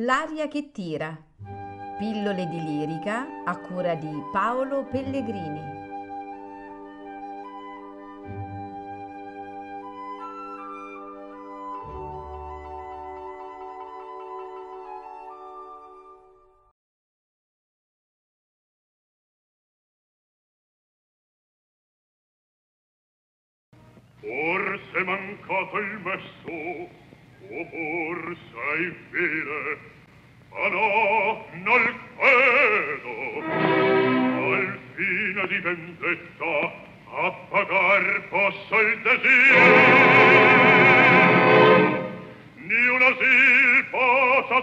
L'aria che tira. Pillole di lirica a cura di Paolo Pellegrini. Forse mancato il messo, o forse è infine, ma no, non credo. Al fine di vendetta, a pagar posso il desiderio. Ni un asil possa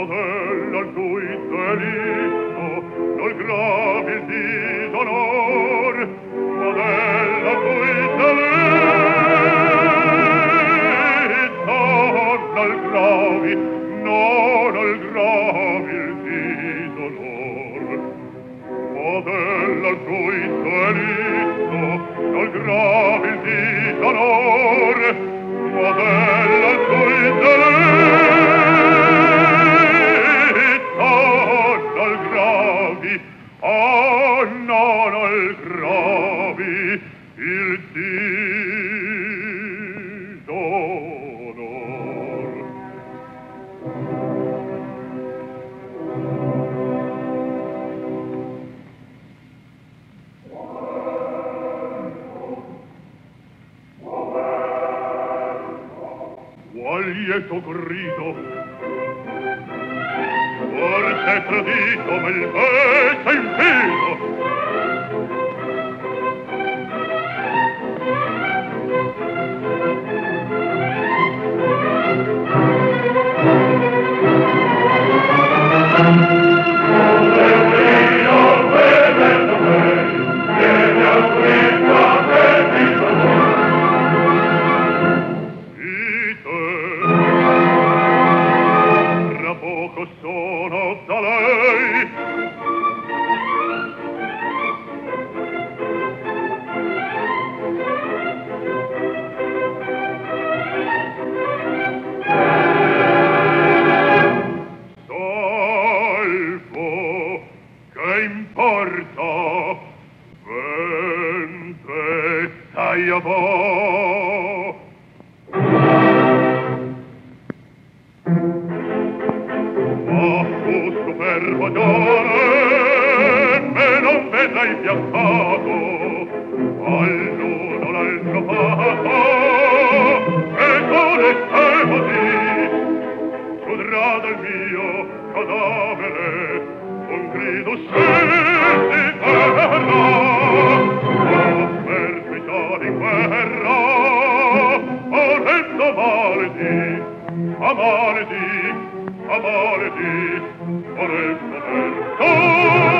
modello al cui delitto, non grave non al gravi il di d'onor. Qual lieto grido Forse tradito ma il pezzo infido Tra altro fatto e non è così giudrà dal mio cadavere un grido se per tuo di guerra o rendo valdi amarti amarti vorrei poter